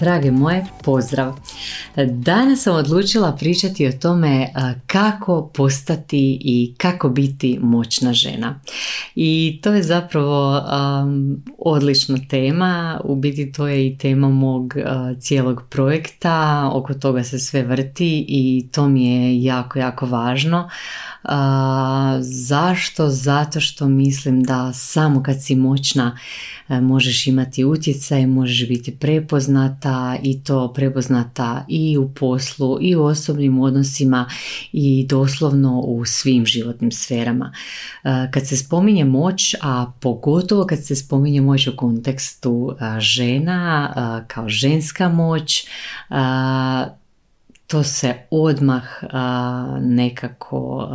Drage moje, pozdrav! Danas sam odlučila pričati o tome kako postati i kako biti moćna žena. I to je zapravo odlična tema, u biti to je i tema mog cijelog projekta, oko toga se sve vrti i to mi je jako, jako važno. zašto? Zato što mislim da samo kad si moćna možeš imati utjecaj, možeš biti prepoznata i to prepoznata i u poslu i u osobnim odnosima i doslovno u svim životnim sferama. E, kad se spominje moć, a pogotovo kad se spominje moć u kontekstu e, žena kao ženska moć, to se odmah nekako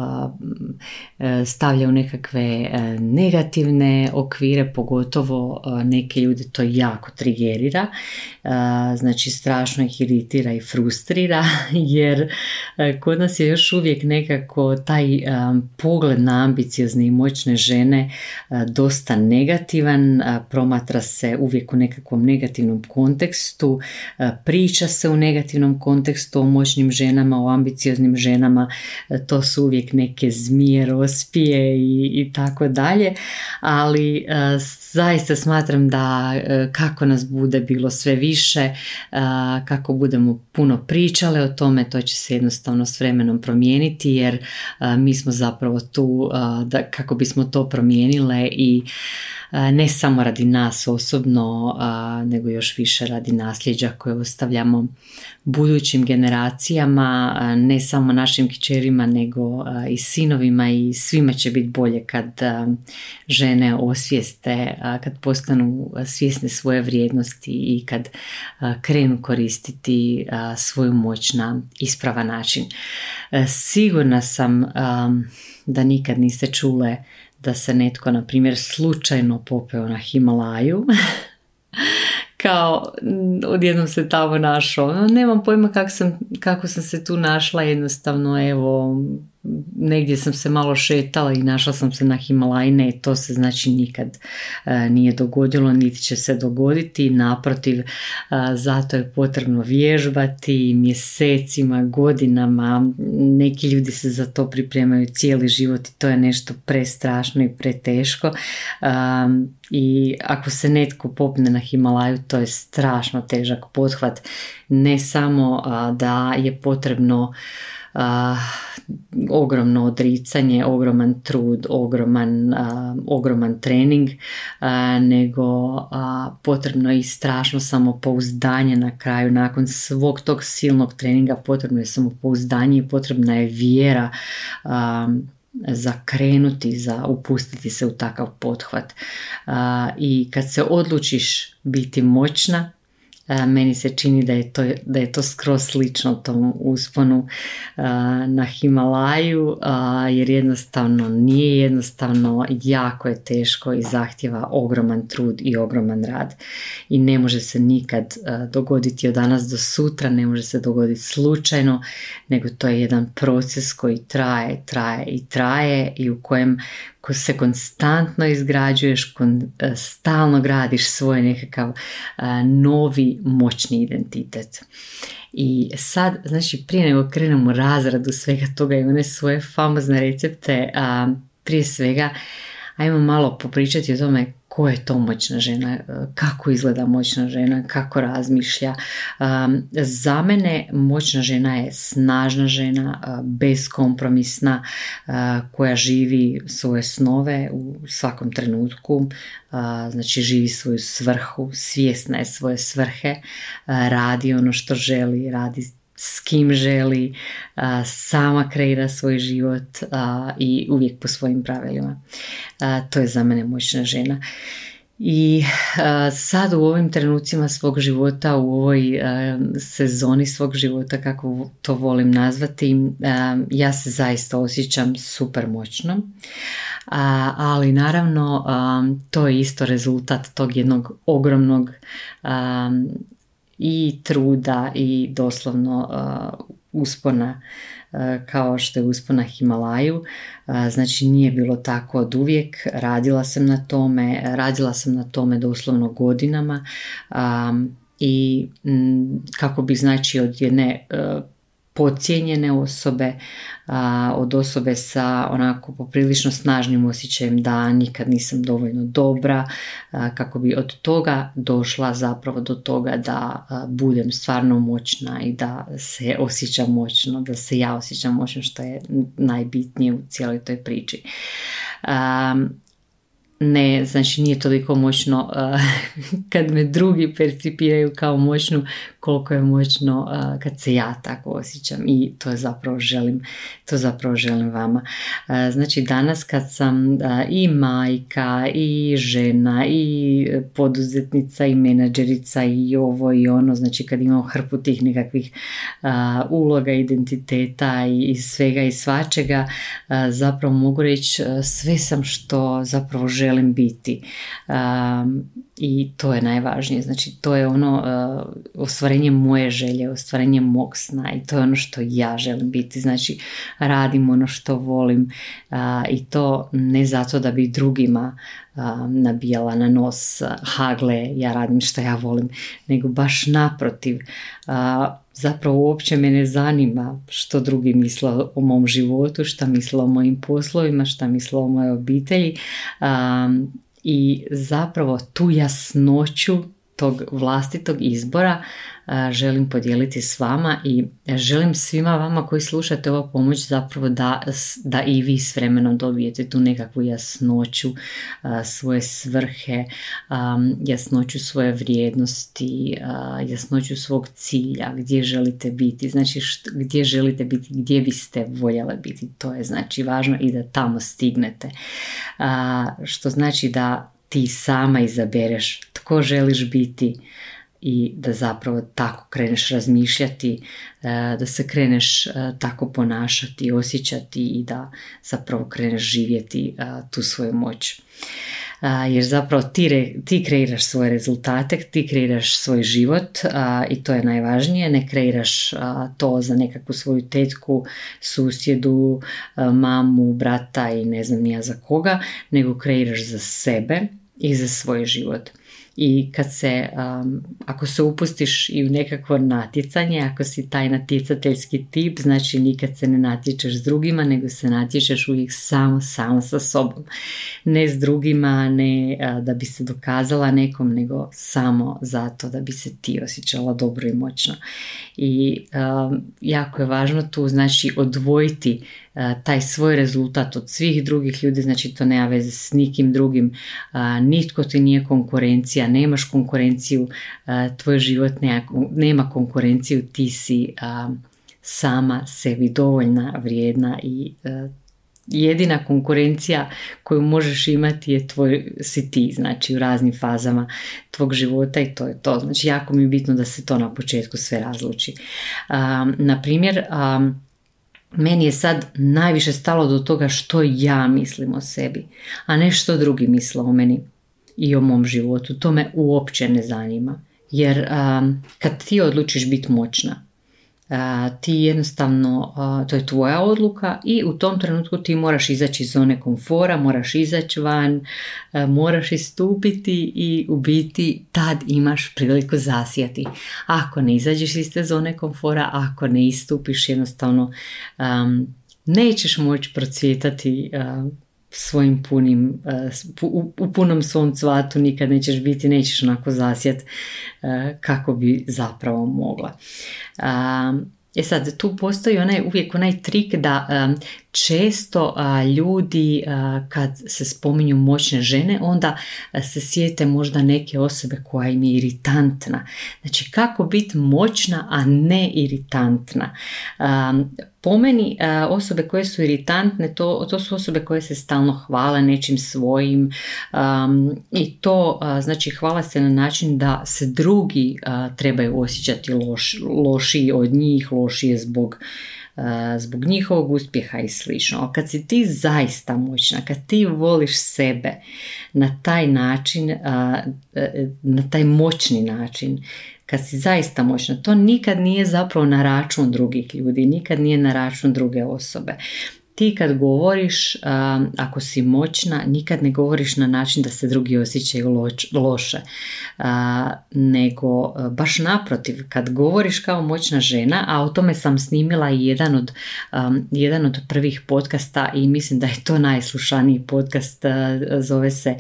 e, stavlja u nekakve e, negativne okvire, pogotovo neke ljude to jako trigerira, znači strašno ih iritira i frustrira jer e, kod nas je još uvijek nekako taj pogled na ambiciozne i moćne žene dosta negativan, promatra se uvijek u nekakvom negativnom kontekstu, priča se u negativnom kontekstu o moćnim ženama, o ambicioznim ženama, e, to su uvijek neke zmije, rospije i, i tako dalje, ali e, zaista smatram da e, kako nas bude bilo sve više, kako budemo puno pričale o tome, to će se jednostavno s vremenom promijeniti jer mi smo zapravo tu da kako bismo to promijenile i ne samo radi nas osobno, nego još više radi nasljeđa koje ostavljamo budućim generacijama, ne samo našim kćerima, nego i sinovima i svima će biti bolje kad žene osvijeste, kad postanu svjesne svoje vrijednosti i kad krenu koristiti svoju moć na ispravan način. Sigurna sam da nikad niste čule da se netko, na primjer, slučajno popeo na Himalaju, kao odjednom se tamo našao. Nemam pojma kako sam, kako sam se tu našla, jednostavno evo negdje sam se malo šetala i našla sam se na Himalajne i to se znači nikad e, nije dogodilo niti će se dogoditi naprotiv e, zato je potrebno vježbati mjesecima, godinama neki ljudi se za to pripremaju cijeli život i to je nešto prestrašno i preteško e, i ako se netko popne na Himalaju to je strašno težak pothvat ne samo da je potrebno ogromno odricanje, ogroman trud, ogroman, ogroman trening, nego potrebno je i strašno samopouzdanje na kraju. Nakon svog tog silnog treninga potrebno je samopouzdanje i potrebna je vjera za krenuti, za upustiti se u takav pothvat. I kad se odlučiš biti moćna, meni se čini da je to, da je to skroz slično tom usponu na Himalaju jer jednostavno nije jednostavno, jako je teško i zahtjeva ogroman trud i ogroman rad. I ne može se nikad dogoditi od danas do sutra, ne može se dogoditi slučajno, nego to je jedan proces koji traje, traje i traje i u kojem ko se konstantno izgrađuješ, e, stalno gradiš svoj nekakav e, novi moćni identitet. I sad, znači prije nego krenemo razradu svega toga i one svoje famozne recepte, a, prije svega ajmo malo popričati o tome ko je to moćna žena, kako izgleda moćna žena, kako razmišlja. Za mene moćna žena je snažna žena, beskompromisna, koja živi svoje snove u svakom trenutku, znači živi svoju svrhu, svjesna je svoje svrhe, radi ono što želi, radi s kim želi, sama kreira svoj život i uvijek po svojim pravilima. To je za mene moćna žena. I sad u ovim trenucima svog života, u ovoj sezoni svog života, kako to volim nazvati, ja se zaista osjećam super moćno. ali naravno to je isto rezultat tog jednog ogromnog i truda i doslovno uspona kao što je uspona Himalaju. Znači nije bilo tako od uvijek. Radila sam na tome, radila sam na tome doslovno godinama i kako bi znači od jedne podcijenjene osobe, a, od osobe sa onako poprilično snažnim osjećajem da nikad nisam dovoljno dobra, kako bi od toga došla zapravo do toga da budem stvarno moćna i da se osjećam moćno, da se ja osjećam moćno što je najbitnije u cijeloj toj priči. Ne, znači nije toliko moćno kad me drugi percipiraju kao moćnu koliko je moćno kad se ja tako osjećam i to zapravo želim, to zapravo želim vama. Znači danas kad sam i majka i žena i poduzetnica i menadžerica i ovo i ono, znači kad imam hrpu tih nekakvih uloga, identiteta i svega i svačega, zapravo mogu reći sve sam što zapravo želim biti i to je najvažnije. Znači to je ono uh, ostvarenje moje želje, ostvarenje mog sna i to je ono što ja želim biti. Znači radim ono što volim i to ne zato da bi drugima nabijala na nos hagle, ja radim što ja volim, nego baš naprotiv. Zapravo uopće me ne zanima što drugi misle o mom životu, šta misle o mojim poslovima, šta misle o mojoj obitelji i zapravo tu jasnoću tog vlastitog izbora želim podijeliti s vama i želim svima vama koji slušate ova pomoć zapravo da, da i vi s vremenom dobijete tu nekakvu jasnoću svoje svrhe, jasnoću svoje vrijednosti, jasnoću svog cilja, gdje želite biti, znači gdje želite biti, gdje biste voljeli biti, to je znači važno i da tamo stignete. Što znači da ti sama izabereš tko želiš biti i da zapravo tako kreneš razmišljati, e, da se kreneš e, tako ponašati, osjećati i da zapravo kreneš živjeti e, tu svoju moć. Jer zapravo ti, ti kreiraš svoje rezultate, ti kreiraš svoj život i to je najvažnije. Ne kreiraš to za nekakvu svoju tetku, susjedu, mamu, brata i ne znam nija za koga, nego kreiraš za sebe i za svoj život i kad se, um, ako se upustiš i u nekakvo natjecanje, ako si taj natjecateljski tip, znači nikad se ne natječeš s drugima, nego se natječeš uvijek samo, samo sa sobom. Ne s drugima, ne da bi se dokazala nekom, nego samo zato da bi se ti osjećala dobro i moćno. I um, jako je važno tu znači odvojiti taj svoj rezultat od svih drugih ljudi, znači to nema veze s nikim drugim, nitko ti nije konkurencija, nemaš konkurenciju, tvoj život nema konkurenciju, ti si sama sebi dovoljna, vrijedna i jedina konkurencija koju možeš imati je tvoj, si ti, znači u raznim fazama tvog života i to je to. Znači jako mi je bitno da se to na početku sve razluči. na primjer, meni je sad najviše stalo do toga što ja mislim o sebi, a ne što drugi misle o meni i o mom životu. To me uopće ne zanima. Jer kad ti odlučiš biti moćna, ti jednostavno, to je tvoja odluka i u tom trenutku ti moraš izaći iz zone komfora, moraš izaći van, moraš istupiti i u biti tad imaš priliku zasijati. Ako ne izađeš iz te zone komfora, ako ne istupiš jednostavno nećeš moći procvjetati svojim punim, u punom svom cvatu nikad nećeš biti, nećeš onako zasjat kako bi zapravo mogla. E sad, tu postoji onaj, uvijek onaj trik da često ljudi kad se spominju moćne žene onda se sjete možda neke osobe koja im je iritantna. Znači kako biti moćna a ne iritantna. Po meni osobe koje su iritantne to, to su osobe koje se stalno hvale nečim svojim i to znači hvala se na način da se drugi trebaju osjećati loš, lošiji od njih, lošije zbog zbog njihovog uspjeha i slično. Kad si ti zaista moćna, kad ti voliš sebe na taj način, na taj moćni način, kad si zaista moćna, to nikad nije zapravo na račun drugih ljudi, nikad nije na račun druge osobe ti kad govoriš, ako si moćna, nikad ne govoriš na način da se drugi osjećaju loše, nego baš naprotiv, kad govoriš kao moćna žena, a o tome sam snimila i jedan od, jedan od prvih podcasta i mislim da je to najslušaniji podcast, zove se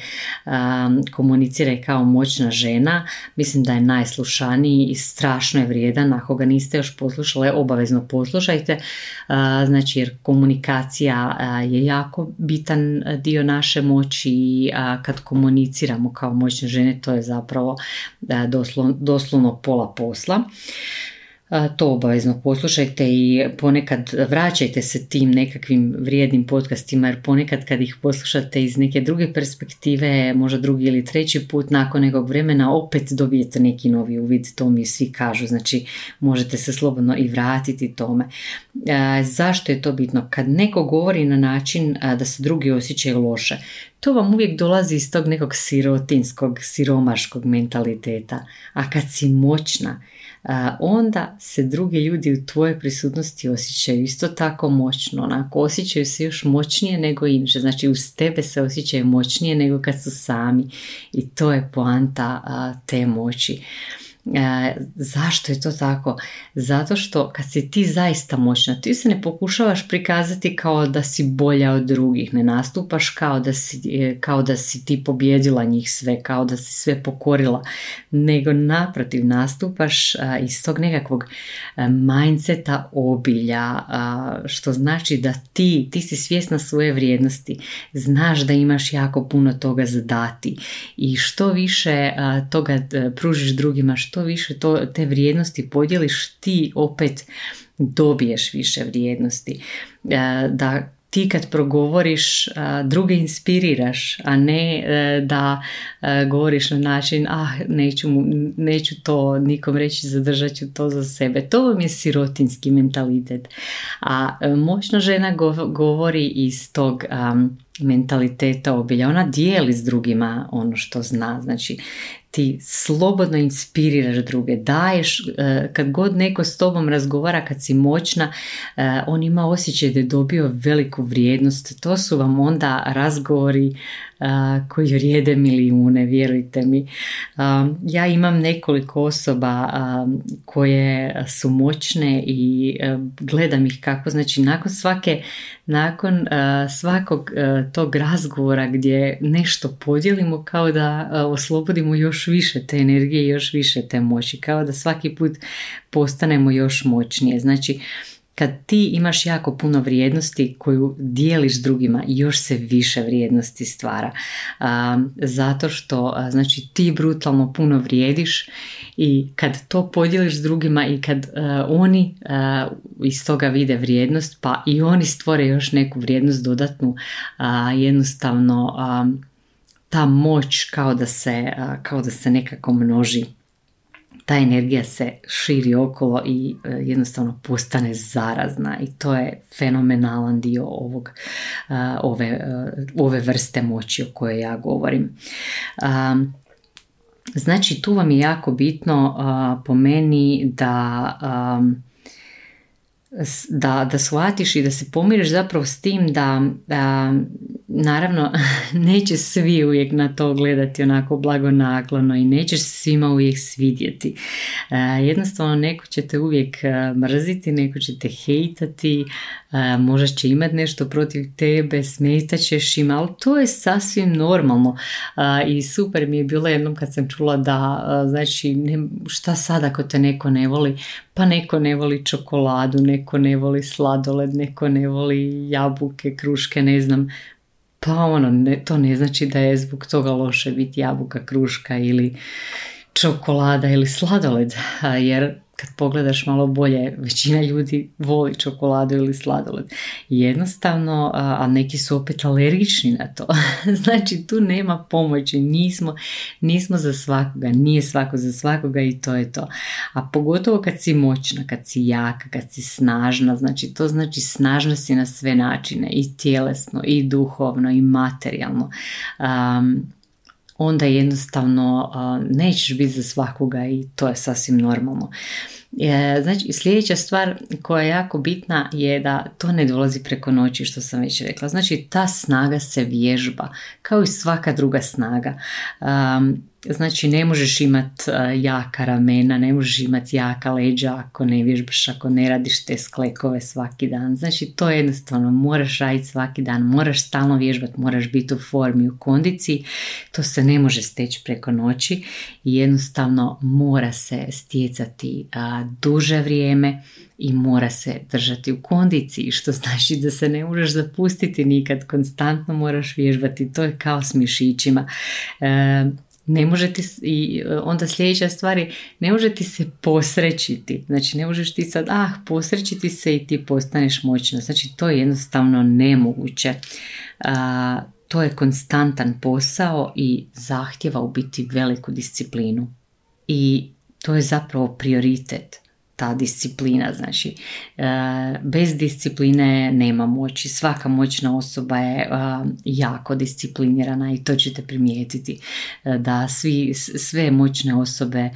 Komuniciraj kao moćna žena, mislim da je najslušaniji i strašno je vrijedan, ako ga niste još poslušali, obavezno poslušajte, znači jer komunikacija je jako bitan dio naše moći i kad komuniciramo kao moćne žene to je zapravo doslovno pola posla to obavezno poslušajte i ponekad vraćajte se tim nekakvim vrijednim podcastima jer ponekad kad ih poslušate iz neke druge perspektive, možda drugi ili treći put nakon nekog vremena opet dobijete neki novi uvid, to mi svi kažu, znači možete se slobodno i vratiti tome. Zašto je to bitno? Kad neko govori na način da se drugi osjećaju loše, to vam uvijek dolazi iz tog nekog sirotinskog, siromaškog mentaliteta. A kad si moćna, onda se drugi ljudi u tvojoj prisutnosti osjećaju isto tako moćno, onako osjećaju se još moćnije nego inače, znači uz tebe se osjećaju moćnije nego kad su sami i to je poanta te moći. E, zašto je to tako? Zato što kad si ti zaista moćna, ti se ne pokušavaš prikazati kao da si bolja od drugih, ne nastupaš kao da si, e, kao da si ti pobjedila njih sve, kao da si sve pokorila, nego naprotiv nastupaš iz tog nekakvog mindseta obilja, što znači da ti, ti si svjesna svoje vrijednosti, znaš da imaš jako puno toga za dati i što više toga e, pružiš drugima, što što više to, te vrijednosti podijeliš, ti opet dobiješ više vrijednosti. E, da ti kad progovoriš druge inspiriraš, a ne e, da e, govoriš na način ah neću, neću to nikom reći, zadržat ću to za sebe. To vam je sirotinski mentalitet. A moćna žena govori iz tog mentaliteta obilja. Ona dijeli s drugima ono što zna. Znači ti slobodno inspiriraš druge, daješ, e, kad god neko s tobom razgovara, kad si moćna, e, on ima osjećaj da je dobio veliku vrijednost. To su vam onda razgovori koji vrijede milijune, vjerujte mi. Ja imam nekoliko osoba koje su moćne i gledam ih kako, znači nakon svake, nakon svakog tog razgovora gdje nešto podijelimo kao da oslobodimo još više te energije, još više te moći, kao da svaki put postanemo još moćnije. Znači, kad ti imaš jako puno vrijednosti koju dijeliš drugima, još se više vrijednosti stvara. zato što znači, ti brutalno puno vrijediš i kad to podijeliš drugima i kad oni iz toga vide vrijednost, pa i oni stvore još neku vrijednost dodatnu, jednostavno ta moć kao da se, kao da se nekako množi ta energija se širi okolo i e, jednostavno postane zarazna i to je fenomenalan dio ovog, ove, e, ove vrste moći o kojoj ja govorim. Znači tu vam je jako bitno po meni da da, da shvatiš i da se pomiriš zapravo s tim da, naravno neće svi uvijek na to gledati onako blagonaklono i nećeš svima uvijek svidjeti. E, jednostavno neko će te uvijek e, mrziti, neko će te hejtati, e, možda će imati nešto protiv tebe, smetaćeš im, ali to je sasvim normalno i super mi je bilo jednom kad sam čula da znači šta sad ako te neko ne voli, pa neko ne voli čokoladu, neko ne voli sladoled, neko ne voli jabuke, kruške, ne znam. Pa ono, ne, to ne znači da je zbog toga loše biti jabuka, kruška ili čokolada ili sladoled, jer kad pogledaš malo bolje, većina ljudi voli čokoladu ili sladoled. Jednostavno, a neki su opet alergični na to. znači tu nema pomoći, nismo, nismo za svakoga, nije svako za svakoga i to je to. A pogotovo kad si moćna, kad si jaka, kad si snažna, znači to znači snažna si na sve načine, i tjelesno, i duhovno, i materijalno. Um, onda jednostavno nećeš biti za svakoga i to je sasvim normalno. E, znači, sljedeća stvar koja je jako bitna je da to ne dolazi preko noći, što sam već rekla. Znači, ta snaga se vježba, kao i svaka druga snaga. Znači ne možeš imat e, jaka ramena, ne možeš imat jaka leđa ako ne vježbaš, ako ne radiš te sklekove svaki dan. Znači to je jednostavno, moraš raditi svaki dan, moraš stalno vježbati, moraš biti u formi, u kondiciji. To se ne može steći preko noći i jednostavno mora se stjecati duže vrijeme i mora se držati u kondiciji, što znači da se ne možeš zapustiti nikad, konstantno moraš vježbati, to je kao s mišićima. E, ne može ti, i e, onda sljedeća stvar je, ne može ti se posrećiti, znači ne možeš ti sad, ah, posrećiti se i ti postaneš moćna, znači to je jednostavno nemoguće. A, to je konstantan posao i zahtjeva u biti veliku disciplinu. I to je zapravo prioritet ta disciplina, znači e, bez discipline nema moći. Svaka moćna osoba je e, jako disciplinirana i to ćete primijetiti e, da svi, sve moćne osobe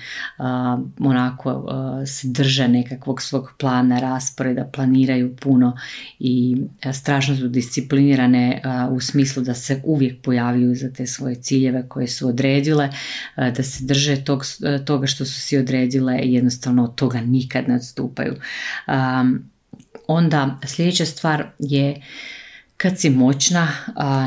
onako se drže nekakvog svog plana, rasporeda, planiraju puno i strašno su disciplinirane u smislu da se uvijek pojavljuju za te svoje ciljeve koje su odredile, da se drže tog, toga što su si odredile i jednostavno od toga nikad nikad ne odstupaju. Um, onda sljedeća stvar je kad si moćna,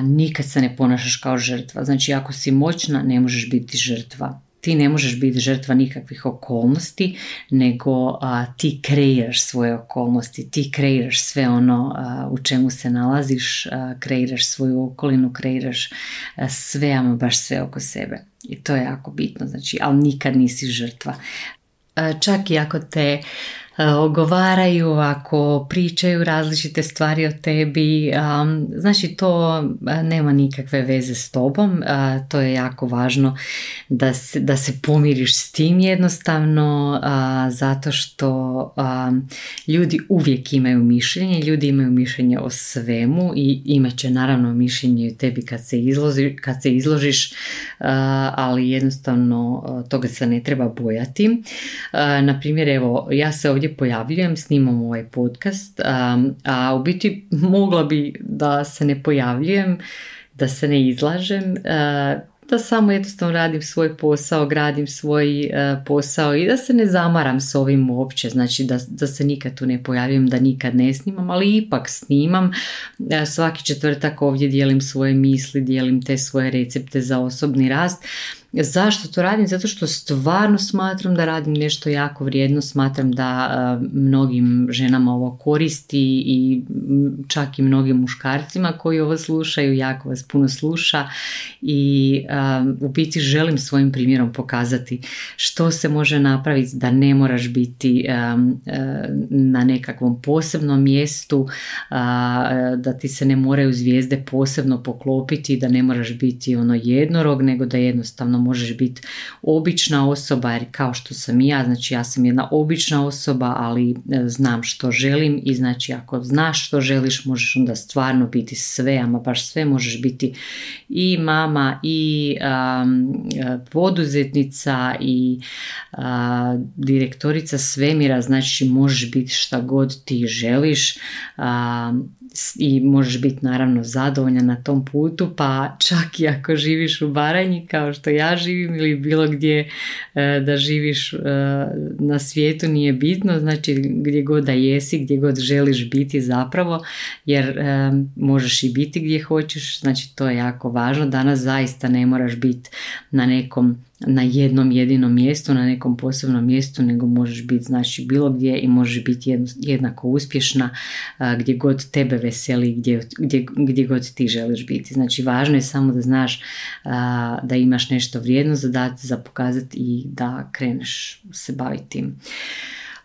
nikad se ne ponašaš kao žrtva. Znači ako si moćna ne možeš biti žrtva. Ti ne možeš biti žrtva nikakvih okolnosti, nego ti kreiraš svoje okolnosti, ti kreiraš sve ono u čemu se nalaziš, kreiraš svoju okolinu, kreiraš sve, ama baš sve oko sebe. I to je jako bitno, znači, ali nikad nisi žrtva. Čak i ako te ogovaraju, ako pričaju različite stvari o tebi, znači to e, nema nikakve veze s tobom, e, to je jako važno da se, da se pomiriš s tim jednostavno, zato što ljudi uvijek imaju mišljenje, ljudi imaju mišljenje o svemu i imat će naravno mišljenje o tebi kad se, izloži, kad se izložiš, ali jednostavno toga se ne treba bojati. Na primjer, evo, ja se ovdje pojavljujem, snimam ovaj podcast, a, u biti mogla bi da se ne pojavljujem, da se ne izlažem, da samo jednostavno radim svoj posao, gradim svoj posao i da se ne zamaram s ovim uopće, znači da, da se nikad tu ne pojavim, da nikad ne snimam, ali ipak snimam. Svaki četvrtak ovdje dijelim svoje misli, dijelim te svoje recepte za osobni rast Zašto to radim? Zato što stvarno smatram da radim nešto jako vrijedno, smatram da e, mnogim ženama ovo koristi i čak i mnogim muškarcima koji ovo slušaju, jako vas puno sluša i e, u biti želim svojim primjerom pokazati što se može napraviti da ne moraš biti e, na nekakvom posebnom mjestu, da ti se ne moraju zvijezde posebno poklopiti, da ne moraš biti ono jednorog, nego da jednostavno možeš biti obična osoba jer kao što sam i ja, znači ja sam jedna obična osoba ali e, znam što želim i znači ako znaš što želiš možeš onda stvarno biti sve, ama baš sve možeš biti i mama i poduzetnica i direktorica svemira, znači možeš biti šta god ti želiš i možeš biti naravno zadovoljna na tom putu, pa čak i ako živiš u Baranji kao što ja živim ili bilo gdje e, da živiš e, na svijetu nije bitno, znači gdje god da jesi, gdje god želiš biti zapravo, jer e, možeš i biti gdje hoćeš, znači to je jako važno, danas zaista ne moraš biti na nekom na jednom jedinom mjestu, na nekom posebnom mjestu, nego možeš biti znači bilo gdje i možeš biti jednako uspješna gdje god tebe veseli, gdje, gdje, gdje god ti želiš biti. Znači važno je samo da znaš da imaš nešto vrijedno za dati, za pokazati i da kreneš se baviti tim.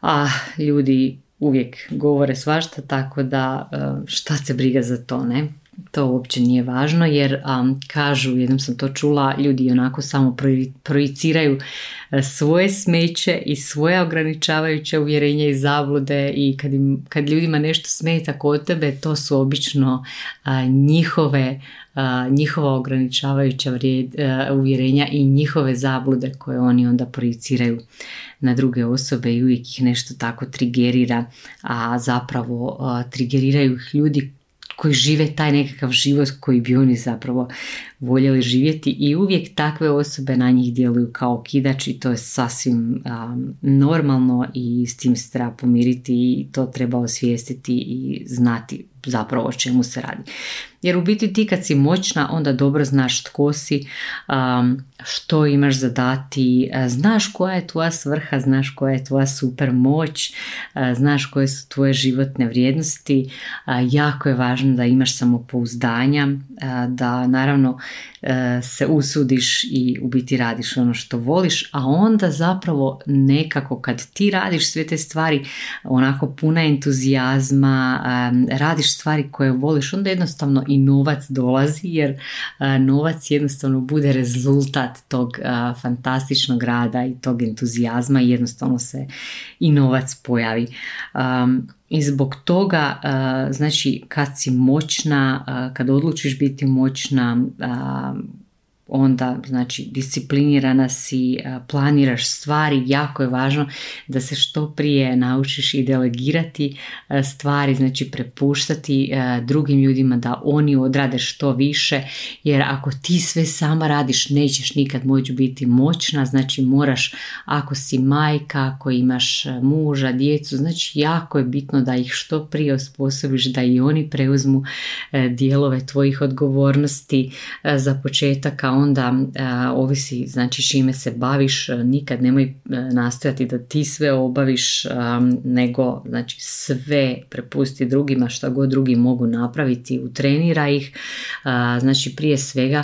A ljudi uvijek govore svašta, tako da šta se briga za to, ne? To uopće nije važno jer um, kažu, jednom sam to čula, ljudi onako samo projiciraju e, svoje smeće i svoje ograničavajuće uvjerenja i zablude i kad, im, kad ljudima nešto smeta kod tebe, to su obično njihove njihova ograničavajuća vrijed, e, uvjerenja i njihove zablude koje oni onda projiciraju na druge osobe i uvijek ih nešto tako trigerira, a zapravo trigeriraju ih ljudi koji žive taj nekakav život koji bi oni zapravo voljeli živjeti i uvijek takve osobe na njih djeluju kao kidač i to je sasvim normalno i s tim se treba pomiriti i to treba osvijestiti i znati zapravo o čemu se radi. Jer u biti ti kad si moćna onda dobro znaš tko si, što imaš za dati, znaš koja je tvoja svrha, znaš koja je tvoja super moć, znaš koje su tvoje životne vrijednosti. Jako je važno da imaš samopouzdanja, da naravno se usudiš i u biti radiš ono što voliš, a onda zapravo nekako kad ti radiš sve te stvari onako puna entuzijazma, radiš stvari koje voliš, onda jednostavno i novac dolazi jer novac jednostavno bude rezultat tog fantastičnog rada i tog entuzijazma i jednostavno se i novac pojavi. I zbog toga, znači kad si moćna, kad odlučiš biti moćna, onda znači disciplinirana si, planiraš stvari, jako je važno da se što prije naučiš i delegirati stvari, znači prepuštati drugim ljudima da oni odrade što više, jer ako ti sve sama radiš nećeš nikad moći biti moćna, znači moraš ako si majka, ako imaš muža, djecu, znači jako je bitno da ih što prije osposobiš da i oni preuzmu dijelove tvojih odgovornosti za početak, onda ovisi znači čime se baviš, nikad nemoj nastojati da ti sve obaviš, nego znači sve prepusti drugima što god drugi mogu napraviti, utrenira ih, znači prije svega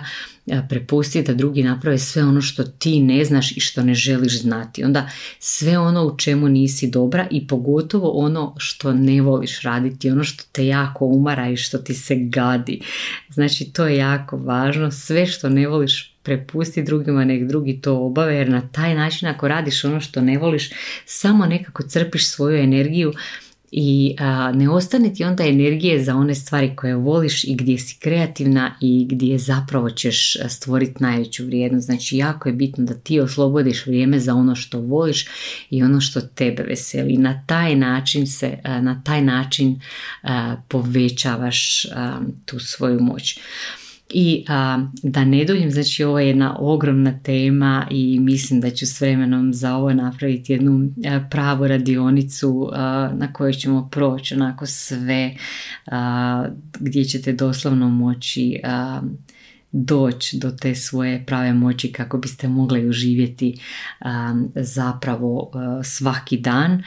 prepusti da drugi naprave sve ono što ti ne znaš i što ne želiš znati. Onda sve ono u čemu nisi dobra i pogotovo ono što ne voliš raditi, ono što te jako umara i što ti se gadi. Znači to je jako važno. Sve što ne voliš prepusti drugima, nek drugi to obave jer na taj način ako radiš ono što ne voliš samo nekako crpiš svoju energiju i ne ostane ti onda energije za one stvari koje voliš i gdje si kreativna i gdje zapravo ćeš stvoriti najveću vrijednost. Znači jako je bitno da ti oslobodiš vrijeme za ono što voliš i ono što tebe veseli. Na taj način se, na taj način povećavaš tu svoju moć. I da ne duljim, znači ovo je jedna ogromna tema i mislim da ću s vremenom za ovo napraviti jednu pravu radionicu na kojoj ćemo proći onako sve gdje ćete doslovno moći doći do te svoje prave moći kako biste mogli uživjeti zapravo svaki dan.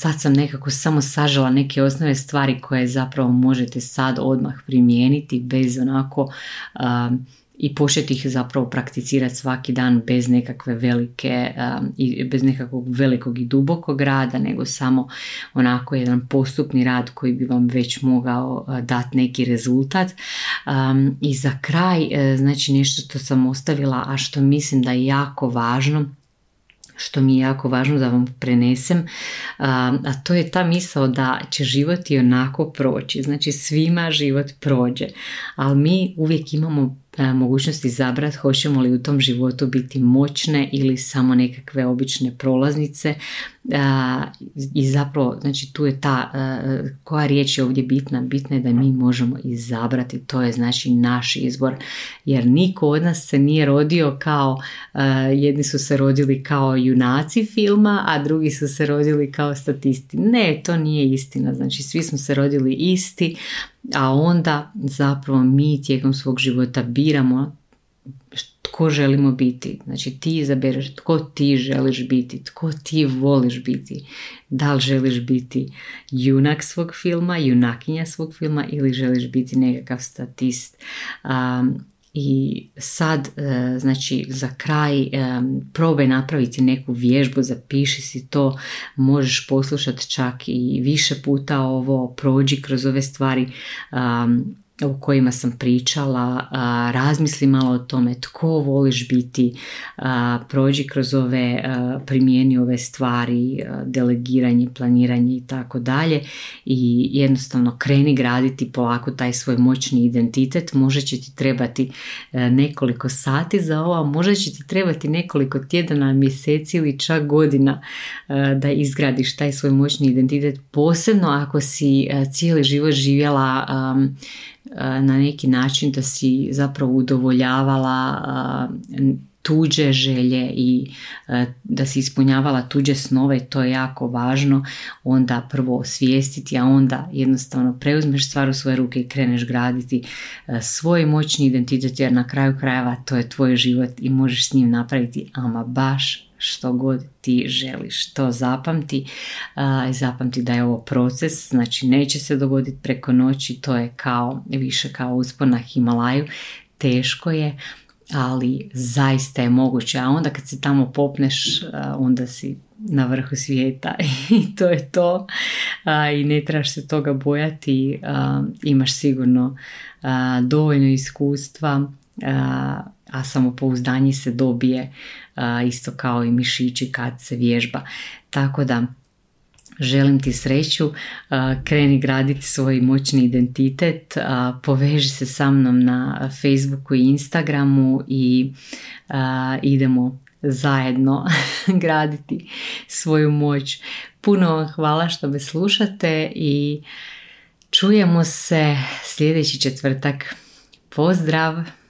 sad sam nekako samo sažela neke osnove stvari koje zapravo možete sad odmah primijeniti bez onako i početi ih zapravo prakticirati svaki dan bez nekakve velike um, i bez nekakvog velikog i dubokog rada nego samo onako jedan postupni rad koji bi vam već mogao uh, dati neki rezultat um, i za kraj uh, znači nešto što sam ostavila a što mislim da je jako važno što mi je jako važno da vam prenesem, a to je ta misao da će život i onako proći. Znači svima život prođe, ali mi uvijek imamo E, mogućnosti izabrati hoćemo li u tom životu biti moćne ili samo nekakve obične prolaznice i zapravo znači tu je ta e, koja riječ je ovdje bitna? Bitna je da mi možemo izabrati. To je znači naš izbor. Jer niko od nas se nije rodio kao jedni su se rodili kao junaci filma a drugi su se rodili kao statisti. Ne to nije istina. Znači svi smo se rodili isti a onda zapravo mi tijekom svog života biramo tko želimo biti. Znači ti izabereš tko ti želiš biti, tko ti voliš biti. Da li želiš biti junak svog filma, junakinja svog filma ili želiš biti nekakav statist. Um, i sad, e, znači, za kraj probaj napraviti neku vježbu, zapiši si to, možeš poslušati čak i više puta ovo, prođi kroz ove stvari o kojima sam pričala, razmisli malo o tome tko voliš biti, prođi kroz ove, primijeni ove stvari, delegiranje, planiranje i tako dalje i jednostavno kreni graditi polako taj svoj moćni identitet. Može će ti trebati nekoliko sati za ovo, može će ti trebati nekoliko tjedana, mjeseci ili čak godina da izgradiš taj svoj moćni identitet, posebno ako si cijeli život živjela na neki način da si zapravo udovoljavala tuđe želje i da si ispunjavala tuđe snove, to je jako važno, onda prvo osvijestiti, a onda jednostavno preuzmeš stvar u svoje ruke i kreneš graditi svoj moćni identitet, jer na kraju krajeva to je tvoj život i možeš s njim napraviti ama baš što god ti želiš. To zapamti zapamti da je ovo proces, znači neće se dogoditi preko noći, to je kao više kao uspon na Himalaju, teško je, ali zaista je moguće, a onda kad se tamo popneš, onda si na vrhu svijeta i to je to i ne trebaš se toga bojati, imaš sigurno dovoljno iskustva, a samopouzdanje se dobije isto kao i mišići kad se vježba. Tako da želim ti sreću, kreni graditi svoj moćni identitet, poveži se sa mnom na Facebooku i Instagramu i idemo zajedno graditi svoju moć. Puno vam hvala što me slušate i čujemo se sljedeći četvrtak. Pozdrav!